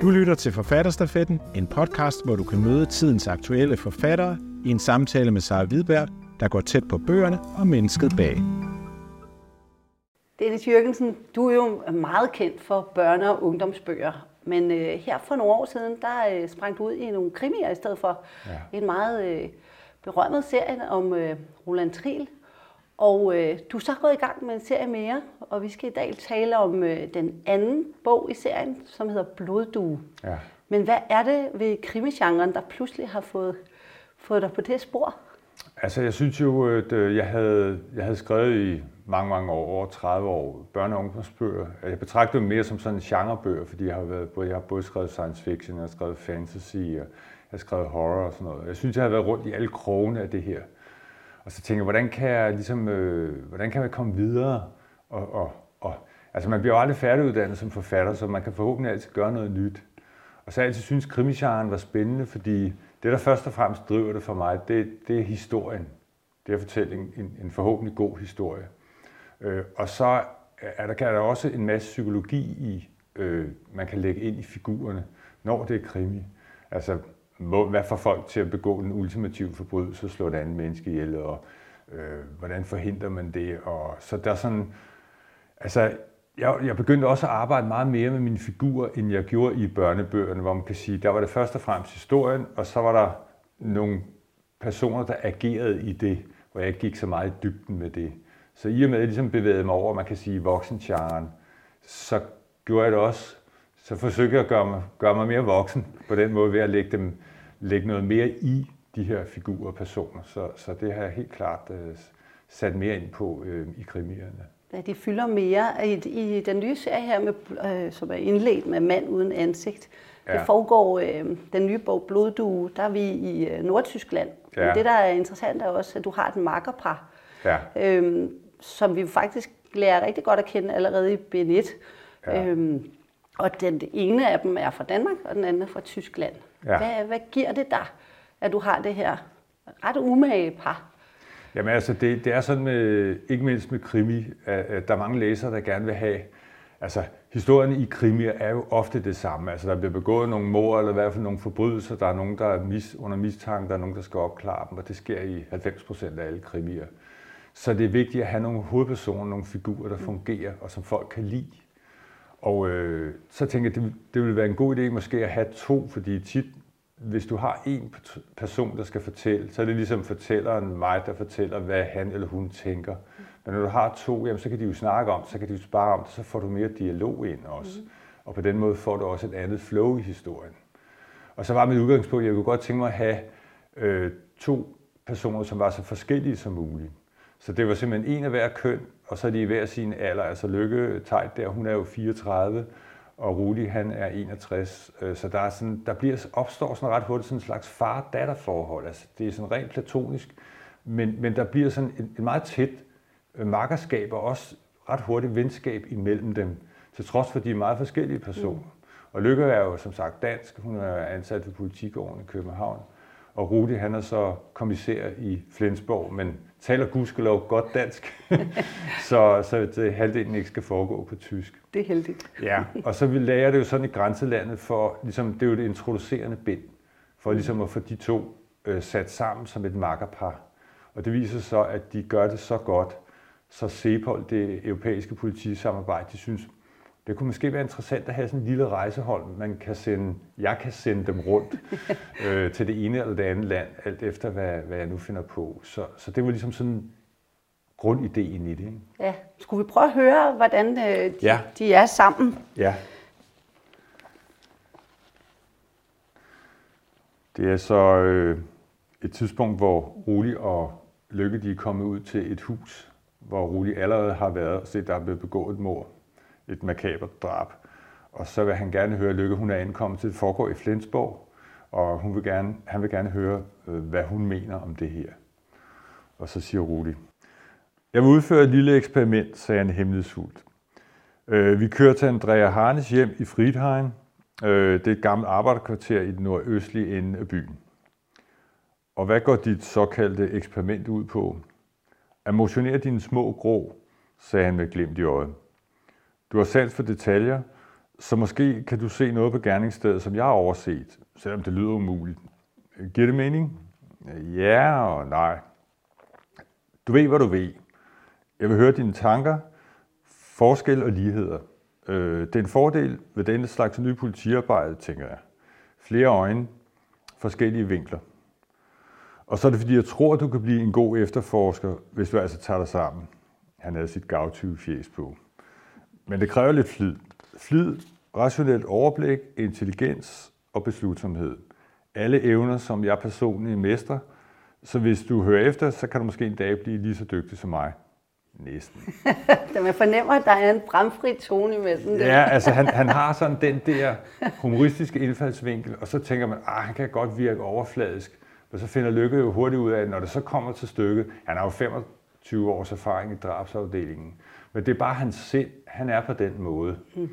Du lytter til Forfatterstafetten, en podcast, hvor du kan møde tidens aktuelle forfattere i en samtale med Sara Hvidberg, der går tæt på bøgerne og mennesket bag. Dennis Jørgensen, du er jo meget kendt for børne- og ungdomsbøger, men øh, her for nogle år siden, der øh, sprang du ud i nogle krimier i stedet for ja. en meget øh, berømmet serie om øh, Roland Triel. Og øh, du er så gået i gang med en serie mere, og vi skal i dag tale om øh, den anden bog i serien, som hedder Bloddue. Ja. Men hvad er det ved krimigenren, der pludselig har fået, fået dig på det spor? Altså, jeg synes jo, at øh, jeg havde, jeg havde skrevet i mange, mange år, over 30 år, børne- og ungdomsbøger. Jeg betragter dem mere som sådan en genrebøger, fordi jeg har, været, jeg har både skrevet science fiction, jeg har skrevet fantasy, og jeg har skrevet horror og sådan noget. Jeg synes, jeg har været rundt i alle krogene af det her. Og så tænker jeg, hvordan kan jeg, ligesom, øh, hvordan kan jeg komme videre? Og, og, og, altså man bliver jo aldrig færdiguddannet som forfatter, så man kan forhåbentlig altid gøre noget nyt. Og så har jeg altid synes krimisjaren var spændende, fordi det, der først og fremmest driver det for mig, det, det er historien. Det er at fortælle en, en forhåbentlig god historie. Øh, og så er der, kan der også en masse psykologi i, øh, man kan lægge ind i figurerne, når det er krimi. Altså, hvad får folk til at begå den ultimative forbrydelse, slå et andet menneske ihjel, og øh, hvordan forhindrer man det? Og, så der er sådan, altså, jeg, jeg begyndte også at arbejde meget mere med mine figurer, end jeg gjorde i børnebøgerne, hvor man kan sige, der var det først og fremmest historien, og så var der nogle personer, der agerede i det, hvor jeg ikke gik så meget i dybden med det. Så i og med, at jeg ligesom bevægede mig over, man kan sige, voksencharen, så gjorde jeg det også, så forsøgte jeg at gøre mig, gøre mig mere voksen på den måde ved at lægge, dem, lægge noget mere i de her figurer og personer. Så, så det har jeg helt klart uh, sat mere ind på uh, i krimierne. Ja, de fylder mere. I, i den nye serie her, med, øh, som er indledt med Mand uden ansigt, ja. det foregår øh, den nye bog Bloddue, der er vi i øh, Nordtyskland. Ja. Men det, der er interessant, er også, at du har et makkerpar, ja. øh, som vi faktisk lærer rigtig godt at kende allerede i B1. Ja. Øhm, og den ene af dem er fra Danmark, og den anden er fra Tyskland. Ja. Hvad, hvad giver det dig, at du har det her ret umage par? Jamen altså, det, det er sådan med, ikke mindst med krimi, at der er mange læsere, der gerne vil have, altså historien i krimier er jo ofte det samme. Altså der bliver begået nogle mord, eller i hvert fald nogle forbrydelser, der er nogen, der er mis, under mistanke, der er nogen, der skal opklare dem, og det sker i 90 procent af alle krimier. Så det er vigtigt at have nogle hovedpersoner, nogle figurer, der fungerer, og som folk kan lide. Og øh, så tænker jeg, det, det ville være en god idé måske at have to, fordi tit, hvis du har en person, der skal fortælle, så er det ligesom fortælleren mig, der fortæller, hvad han eller hun tænker. Men når du har to, jamen, så kan de jo snakke om så kan de jo spare om det, så får du mere dialog ind også. Mm. Og på den måde får du også et andet flow i historien. Og så var mit udgangspunkt, jeg kunne godt tænke mig at have øh, to personer, som var så forskellige som muligt. Så det var simpelthen en af hver køn, og så er de i hver sin alder. Altså Lykke Tejt der, hun er jo 34, og Rudi han er 61. Øh, så der, er sådan, der bliver, opstår sådan ret hurtigt sådan en slags far-datter-forhold. Altså, det er sådan rent platonisk, men, men der bliver sådan et, et meget tæt øh, makkerskab og også ret hurtigt venskab imellem dem, til trods for, de meget forskellige personer. Mm. Og Lykke er jo som sagt dansk, hun er ansat ved politikåren i København, og Rudi han er så kommissær i Flensborg, men taler gudskelov godt dansk, så, så det, halvdelen ikke skal foregå på tysk. Det er heldigt. ja, og så vi lærer det jo sådan i grænselandet, for ligesom, det er jo det introducerende bind, for ligesom at få de to øh, sat sammen som et makkerpar. Og det viser så, at de gør det så godt, så CEPOL, det europæiske politisamarbejde, de synes, det kunne måske være interessant at have sådan en lille rejsehold, man kan sende, jeg kan sende dem rundt øh, til det ene eller det andet land, alt efter hvad, hvad jeg nu finder på. Så, så det var ligesom sådan grundideen i det. Ikke? Ja, skulle vi prøve at høre, hvordan øh, de, ja. de er sammen? Ja. Det er så øh, et tidspunkt, hvor Ruli og Lykke de er kommet ud til et hus, hvor Ruli allerede har været og set, der er blevet begået et mord et makabert drab. Og så vil han gerne høre, Lykke hun er ankommet til det foregår i Flensborg, og hun vil gerne, han vil gerne høre, øh, hvad hun mener om det her. Og så siger Rudi, jeg vil udføre et lille eksperiment, sagde han hemmelighedsfuldt. Øh, vi kører til Andrea Harnes hjem i Friedheim. Øh, det er et gammelt arbejderkvarter i den nordøstlige ende af byen. Og hvad går dit såkaldte eksperiment ud på? At motionere dine små grå, sagde han med glimt i øjet. Du har sans for detaljer, Så måske kan du se noget på gerningsstedet, som jeg har overset, selvom det lyder umuligt. Giver det mening? Ja og nej. Du ved, hvad du ved. Jeg vil høre dine tanker, forskel og ligheder. Øh, det er en fordel ved denne slags nye politiarbejde, tænker jeg. Flere øjne, forskellige vinkler. Og så er det fordi, jeg tror, du kan blive en god efterforsker, hvis du altså tager dig sammen. Han havde sit gavtyve fjes på. Men det kræver lidt flid. Flid, rationelt overblik, intelligens og beslutsomhed. Alle evner, som jeg personligt mestrer. Så hvis du hører efter, så kan du måske en dag blive lige så dygtig som mig. Næsten. da man fornemmer, at der er en bramfri tone imellem det. Ja, altså han, han har sådan den der humoristiske indfaldsvinkel, og så tænker man, at ah, han kan godt virke overfladisk. Men så finder Lykke jo hurtigt ud af, at når det så kommer til stykket, han har jo 25 års erfaring i drabsafdelingen, men det er bare hans sind, han er på den måde. Mm.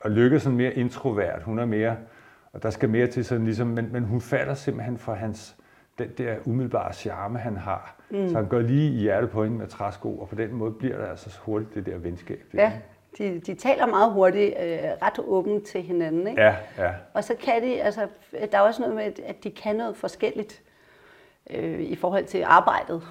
Og Lykke er sådan mere introvert, hun er mere, og der skal mere til sådan ligesom, men, men hun falder simpelthen for hans, den der umiddelbare charme, han har. Mm. Så han går lige i hjertet på hende med træsko, og på den måde bliver der altså hurtigt det der venskab. Ja, de, de taler meget hurtigt, øh, ret åbent til hinanden. Ikke? Ja, ja. Og så kan de, altså, der er også noget med, at de kan noget forskelligt øh, i forhold til arbejdet,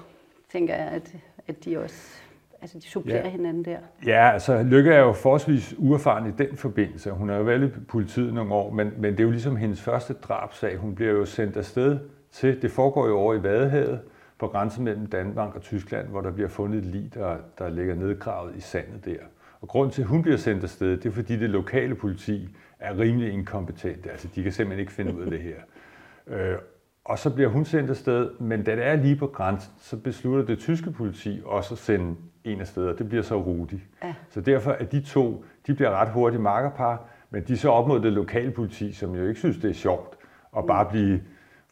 tænker jeg, at, at de også altså de supplerer ja. hinanden der. Ja, altså Lykke er jo forholdsvis uerfaren i den forbindelse. Hun har jo været i politiet nogle år, men, men det er jo ligesom hendes første drabsag. Hun bliver jo sendt afsted til, det foregår jo over i Vadehavet, på grænsen mellem Danmark og Tyskland, hvor der bliver fundet et lig, der, der ligger nedgravet i sandet der. Og grund til, at hun bliver sendt afsted, det er fordi det lokale politi er rimelig inkompetente. Altså de kan simpelthen ikke finde ud af det her. Øh, og så bliver hun sendt afsted, men da det er lige på grænsen, så beslutter det tyske politi også at sende en af steder. Det bliver så Rudi. Ja. Så derfor er de to, de bliver ret hurtigt makkerpar, men de er så op mod det lokale politi, som jo ikke synes, det er sjovt at bare mm. blive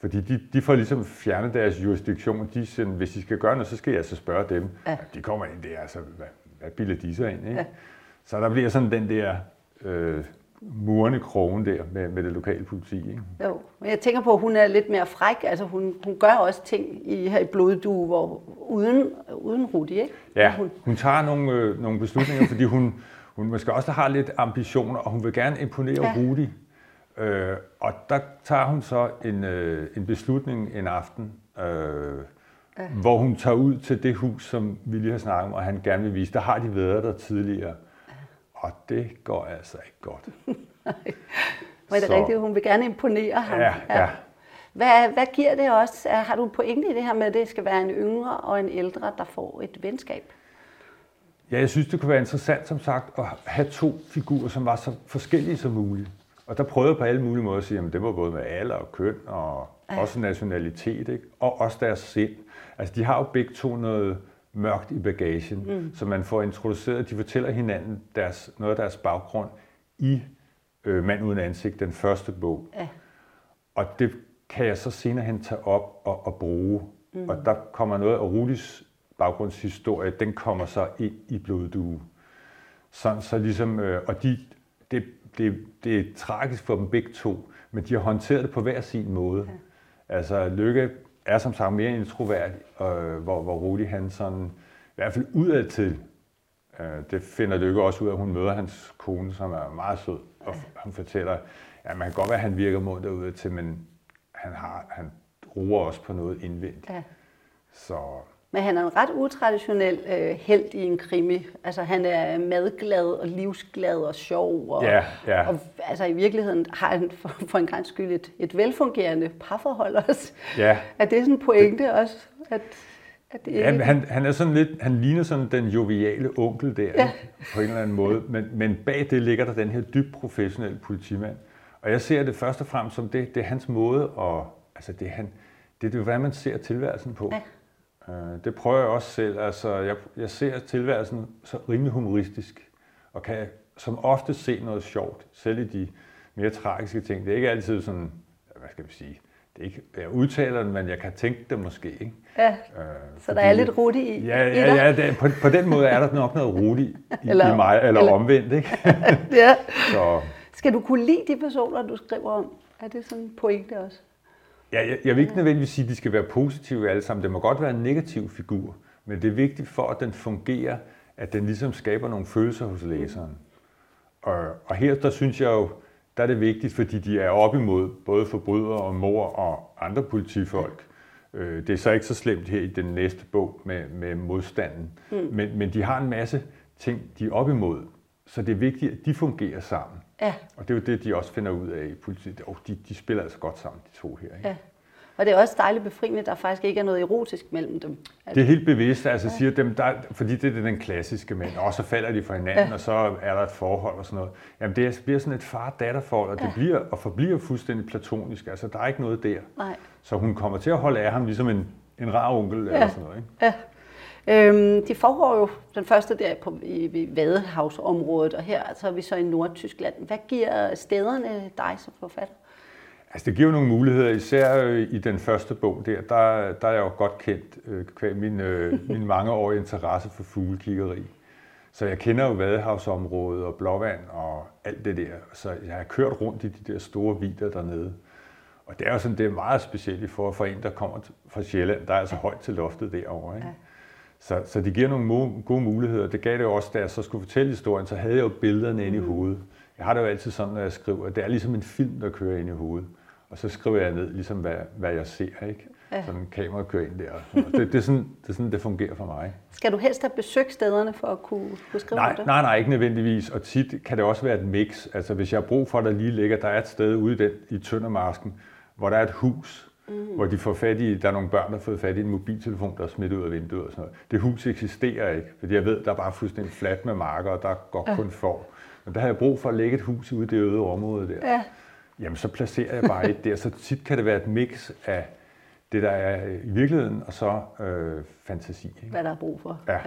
fordi de, de får ligesom fjernet deres jurisdiktion. De siger, hvis de skal gøre noget, så skal jeg altså spørge dem. Ja. De kommer ind der, altså, hvad, hvad bilder de så ind? Ikke? Ja. Så der bliver sådan den der øh, murende krogen der med, med det lokale politi. Ikke? Jo, men jeg tænker på, at hun er lidt mere fræk. Altså hun, hun gør også ting i, her i Bloddue, hvor uden, uden Rudi, ikke? Ja, hun, hun tager nogle, øh, nogle beslutninger, fordi hun, hun måske også har lidt ambitioner, og hun vil gerne imponere ja. Rudi. Øh, og der tager hun så en, øh, en beslutning en aften, øh, ja. hvor hun tager ud til det hus, som vi lige har snakket om, og han gerne vil vise. Der har de været der tidligere. Og det går altså ikke godt. Var det så, rigtigt? Hun vil gerne imponere ham. Ja, ja. ja. Hvad, hvad giver det også? Har du en pointe i det her med, at det skal være en yngre og en ældre, der får et venskab? Ja, jeg synes, det kunne være interessant, som sagt, at have to figurer, som var så forskellige som muligt. Og der prøvede jeg på alle mulige måder at sige, at det var både med alder og køn, og ja. også nationalitet, ikke? og også deres sind. Altså, de har jo begge to noget mørkt i bagagen, mm. så man får introduceret, de fortæller hinanden deres, noget af deres baggrund i øh, Mand uden ansigt, den første bog. Ja. Og det kan jeg så senere hen tage op og, og bruge. Mm. Og der kommer noget af Rudis baggrundshistorie, den kommer så ind i bloddue. Sådan så ligesom, øh, og de, det, det, det er tragisk for dem begge to, men de har håndteret det på hver sin måde. Ja. Altså Lykke er som sagt mere introvert, øh, hvor, hvor Rudi han sådan, i hvert fald udad til, øh, det finder Lykke også ud af, hun møder hans kone, som er meget sød, og han fortæller, at man kan godt være, at han virker mod derudad til, men han, har, han roer også på noget indvendigt. Ja. Så men han er en ret utraditionel øh, held i en krimi. Altså han er madglad og livsglad og sjov. Og, ja, ja. og altså i virkeligheden har han for, for en gang skyld et, et velfungerende parforhold også. Ja. Er det sådan en pointe det, også? At, at det ja, ikke... han, han, er sådan lidt, han ligner sådan den joviale onkel der, ja. på en eller anden måde. Men, men bag det ligger der den her dybt professionelle politimand. Og jeg ser det først og fremmest som det, det er hans måde, og altså det, han, det er det, hvordan man ser tilværelsen på. Ja. Øh, det prøver jeg også selv. Altså, jeg, jeg ser tilværelsen så rimelig humoristisk, og kan som ofte se noget sjovt, selv i de mere tragiske ting. Det er ikke altid sådan, hvad skal vi sige, det er ikke, jeg udtaler det, men jeg kan tænke det måske. Ikke? Ja, øh, så fordi, der er lidt ruti i, ja, ja, ja, det, på, på den måde er der nok noget ruti i, eller, i mig, eller, eller omvendt. Ikke? ja. Så. Skal du kunne lide de personer, du skriver om? Er det sådan en pointe også? Ja, jeg, jeg vil ikke nødvendigvis sige, at de skal være positive alle sammen. Det må godt være en negativ figur, men det er vigtigt for, at den fungerer, at den ligesom skaber nogle følelser hos læseren. Og, og her, der synes jeg jo, der er det vigtigt, fordi de er op imod både forbrydere og mor og andre politifolk. Øh, det er så ikke så slemt her i den næste bog med, med modstanden. Mm. Men, men de har en masse ting, de er op imod. Så det er vigtigt, at de fungerer sammen. Ja. Og det er jo det, de også finder ud af i politiet. Og de, de spiller altså godt sammen, de to her. Ikke? Ja. Og det er også dejligt befriende, at der faktisk ikke er noget erotisk mellem dem. Det er helt bevidst, altså ja. siger dem, der, fordi det er den klassiske mænd, og så falder de fra hinanden, ja. og så er der et forhold og sådan noget. Jamen det bliver sådan et far-datter-forhold, og det ja. bliver og forbliver fuldstændig platonisk. Altså der er ikke noget der. Nej. Så hun kommer til at holde af ham ligesom en, en rar onkel ja. eller sådan noget. Ikke? Ja. Øhm, de foregår jo den første der på, i, i Vadehavsområdet, og her altså, er vi så i Nordtyskland. Hvad giver stederne dig som forfatter? Altså det giver jo nogle muligheder, især øh, i den første bog der, der, der er jeg jo godt kendt øh, kvæg min, øh, min mangeårige interesse for fuglekiggeri. Så jeg kender jo Vadehavsområdet og Blåvand og alt det der. Så jeg har kørt rundt i de der store vider dernede. Og det er jo sådan, det er meget specielt for, for en, der kommer fra Sjælland, der er altså højt til loftet derovre. Ikke? Så, så det giver nogle gode muligheder. Det gav det også, da jeg så skulle fortælle historien, så havde jeg jo billederne inde i mm. hovedet. Jeg har det jo altid sådan, når jeg skriver, at det er ligesom en film, der kører ind i hovedet. Og så skriver jeg ned, ligesom hvad, hvad jeg ser, ikke? Ja. Sådan en kamera kører ind der. Det, det, er sådan, det er sådan, det fungerer for mig. Skal du helst have besøgt stederne for at kunne, kunne skrive nej, det? Nej, nej, ikke nødvendigvis. Og tit kan det også være et mix. Altså hvis jeg har brug for, at der lige ligger, der er et sted ude i, den, i Tøndermarsken, hvor der er et hus, mm. hvor de får fat i, der er nogle børn, der har fået fat i en mobiltelefon, der er smidt ud af vinduet og sådan noget. Det hus eksisterer ikke, fordi jeg ved, der er bare fuldstændig fladt med marker, og der går ja. kun for. Men der har jeg brug for at lægge et hus ude i det øde område der. Ja. Jamen, så placerer jeg bare et der. Så tit kan det være et mix af det, der er i virkeligheden, og så øh, fantasi. Ikke? Hvad der er brug for. Ja.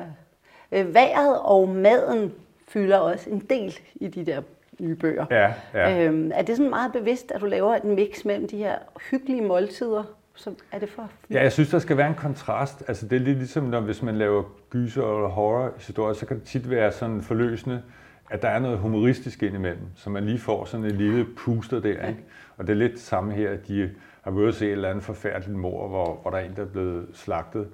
ja. Øh, vejret og maden fylder også en del i de der nye bøger. Ja, ja. Øhm, er det sådan meget bevidst, at du laver et mix mellem de her hyggelige måltider? Så er det for... Ja, jeg synes, der skal være en kontrast. Altså, det er lidt ligesom, når hvis man laver gyser eller horror historier, så kan det tit være sådan forløsende, at der er noget humoristisk indimellem, så man lige får sådan en lille puster der. Ikke? Og det er lidt det samme her, at de har været at se et eller andet forfærdeligt mor, hvor, hvor der er en, der er blevet slagtet.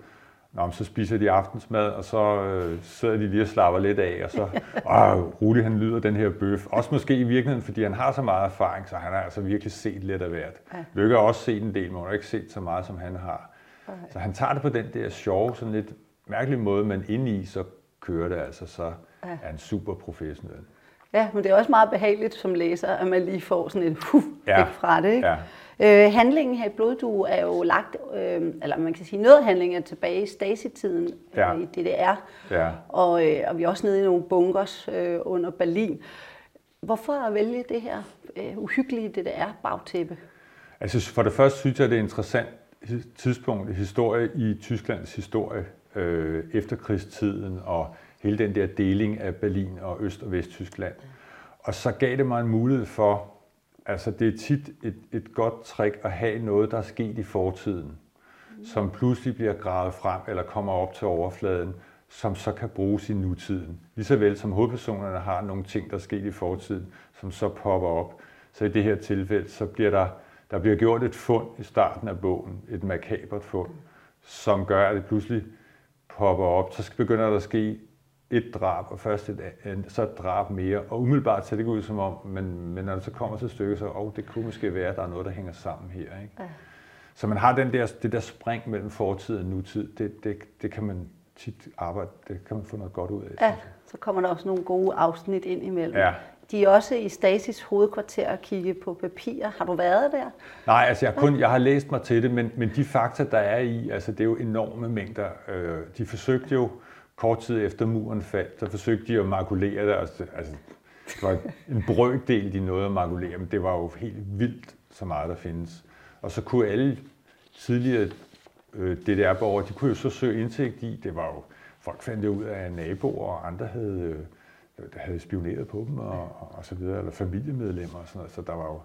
Nå, så spiser de aftensmad, og så øh, sidder de lige og slapper lidt af, og så, åh, Rudi han lyder den her bøf. Også måske i virkeligheden, fordi han har så meget erfaring, så han har altså virkelig set lidt af hvert. Ja. Lykke har også set en del, men han har ikke set så meget, som han har. Okay. Så han tager det på den der sjove, sådan lidt mærkelige måde, men i, så kører det altså, så ja. er han super professionel. Ja, men det er også meget behageligt som læser, at man lige får sådan et huf ja. fra det. Ikke? Ja. Øh, handlingen her i Bloddue er jo lagt, øh, eller man kan sige, noget af handlingen er tilbage i Stasi-tiden ja. øh, i DDR, ja. og, øh, og vi er også nede i nogle bunkers øh, under Berlin. Hvorfor vælge det her øh, uhyggelige DDR-bagtæppe? Altså for det første synes jeg, det er et interessant tidspunkt i historie i Tysklands historie øh, efterkrigstiden og hele den der deling af Berlin og Øst- og Vesttyskland. Og så gav det mig en mulighed for, altså det er tit et, et godt trick at have noget, der er sket i fortiden, som pludselig bliver gravet frem eller kommer op til overfladen, som så kan bruges i nutiden. Ligeså vel som hovedpersonerne har nogle ting, der er sket i fortiden, som så popper op. Så i det her tilfælde, så bliver der, der bliver gjort et fund i starten af bogen, et makabert fund, som gør, at det pludselig popper op. Så begynder der at ske et drab, og først et, så et drab mere. Og umiddelbart ser det ud som om, men, men når det så kommer til stykket, så oh, det kunne måske være, at der er noget, der hænger sammen her. Ikke? Ja. Så man har den der, det der spring mellem fortid og nutid, det, det, det kan man tit arbejde, det kan man få noget godt ud af. Ja, så kommer der også nogle gode afsnit ind imellem. Ja. De er også i Stasis hovedkvarter at kigge på papir. Har du været der? Nej, altså jeg, kun, jeg har læst mig til det, men, men de fakta, der er i, altså det er jo enorme mængder. Øh, de forsøgte jo, kort tid efter muren faldt, så forsøgte de at makulere det. Altså, det var en brøkdel, de nåede at makulere, men det var jo helt vildt, så meget der findes. Og så kunne alle tidligere øh, DDR-borgere, de kunne jo så søge indsigt i, det var jo, folk fandt det ud af naboer, og andre havde, øh, havde spioneret på dem, og, og så videre, eller familiemedlemmer og sådan noget, så der var jo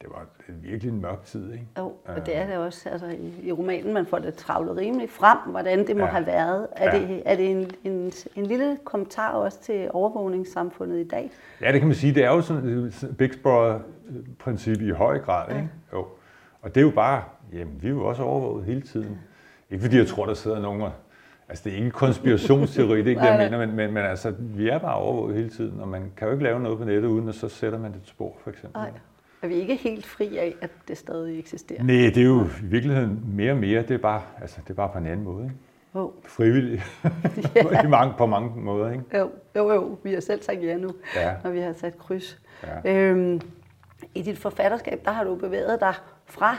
det var virkelig en mørk tid, ikke? Jo, og det er det også. Altså, i, i romanen, man får det travlet rimelig frem, hvordan det må ja. have været. Er, ja. det, er det en, en, en lille kommentar også til overvågningssamfundet i dag? Ja, det kan man sige. Det er jo sådan et Big Brother-princip i høj grad, ja. ikke? Jo. Og det er jo bare, jamen, vi er jo også overvåget hele tiden. Ikke fordi jeg tror, der sidder nogen Altså, det er ikke en konspirationsteori, det er ikke det, jeg mener, men, men, men altså, vi er bare overvåget hele tiden, og man kan jo ikke lave noget på nettet, uden at så sætter man et spor, for eksempel. Nej. Er vi ikke helt fri af, at det stadig eksisterer? Nej, det er jo i virkeligheden mere og mere. Det er bare, altså, det er bare på en anden måde. Ikke? Oh. Frivilligt. ja. I mange, på mange måder. Ikke? Jo, jo, jo. Vi har selv sagt ja nu, ja. når vi har sat kryds. Ja. Øhm, I dit forfatterskab, der har du bevæget dig fra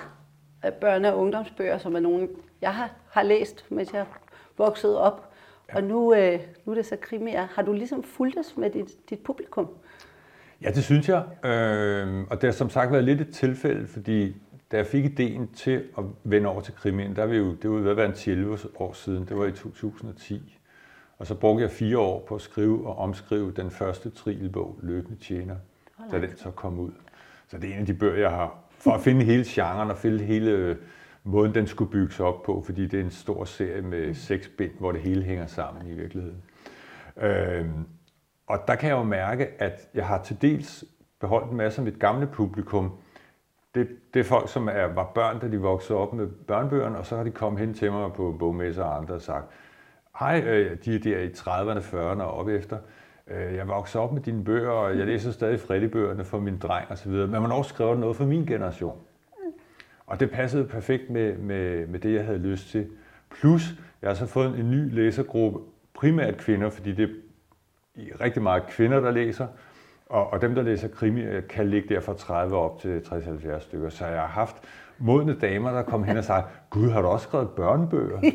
øh, børne- og ungdomsbøger, som er nogle, jeg har, har læst, mens jeg voksede op. Ja. Og nu, øh, nu er det så krimier. Har du ligesom fulgt med dit, dit publikum? Ja, det synes jeg. Øh, og det har som sagt været lidt et tilfælde, fordi da jeg fik ideen til at vende over til krimien, der var jo, det var ved at være en 11 år siden, det var i 2010. Og så brugte jeg fire år på at skrive og omskrive den første trilbog, Løbende Tjener, da den så kom ud. Så det er en af de bøger, jeg har, for at finde hele genren og finde hele måden, den skulle bygges op på, fordi det er en stor serie med seks bind, hvor det hele hænger sammen i virkeligheden. Øh, og der kan jeg jo mærke, at jeg har til dels beholdt en masse af mit gamle publikum. Det, det er folk, som er, var børn, da de voksede op med børnebøgerne, og så har de kommet hen til mig på bogmesser og andre og sagt, hej, øh, de er der i 30'erne, 40'erne og op efter. Øh, jeg voksede op med dine bøger, og jeg læser stadig Freddy-bøgerne for min dreng osv. Men man også skrevet noget for min generation. Og det passede perfekt med, med, med det, jeg havde lyst til. Plus, jeg har så fået en ny læsergruppe, primært kvinder, fordi det rigtig meget kvinder, der læser. Og, og dem, der læser krimi, kan ligge der fra 30 op til 60-70 stykker. Så jeg har haft modne damer, der kom hen og sagde, Gud, har du også skrevet børnebøger?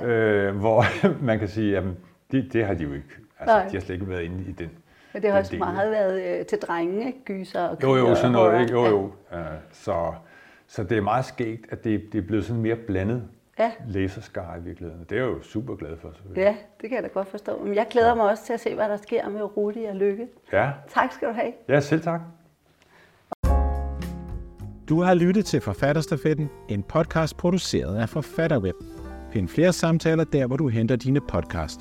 ja. øh, hvor man kan sige, jamen, det, det har de jo ikke. Altså, de har slet ikke været inde i den. Men det har også meget været øh, til drenge, ikke? Gyser og Jo, jo, sådan noget. Ikke? Jo, jo. Ja. så, så det er meget skægt, at det, det er blevet sådan mere blandet ja. læserskare i virkeligheden. Det er jeg jo super glad for. Ja, det kan jeg da godt forstå. Men jeg glæder ja. mig også til at se, hvad der sker med Rudi og Lykke. Ja. Tak skal du have. Ja, selv tak. Du har lyttet til Forfatterstafetten, en podcast produceret af Forfatterweb. Find flere samtaler der, hvor du henter dine podcast.